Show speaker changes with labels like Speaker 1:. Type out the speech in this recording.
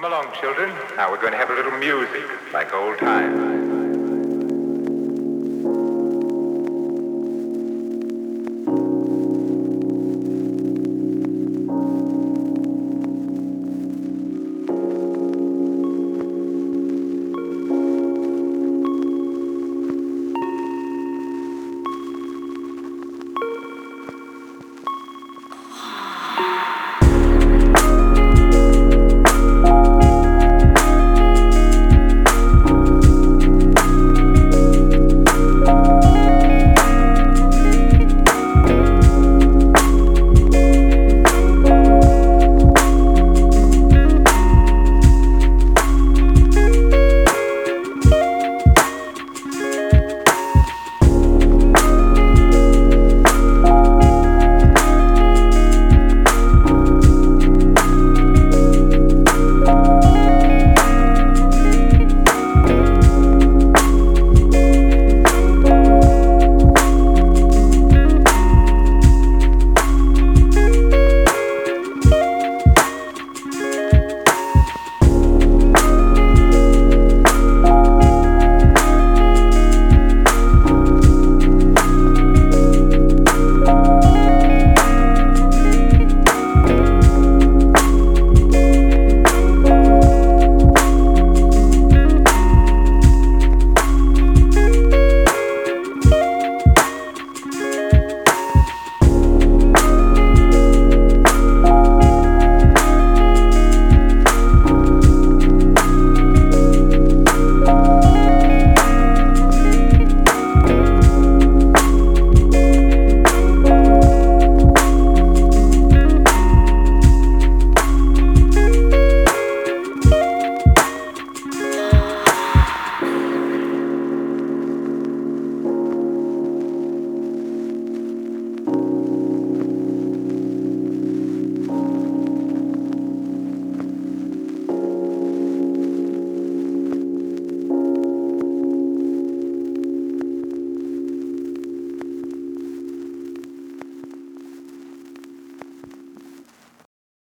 Speaker 1: Come along, children. Now we're going to have a little music, like old times.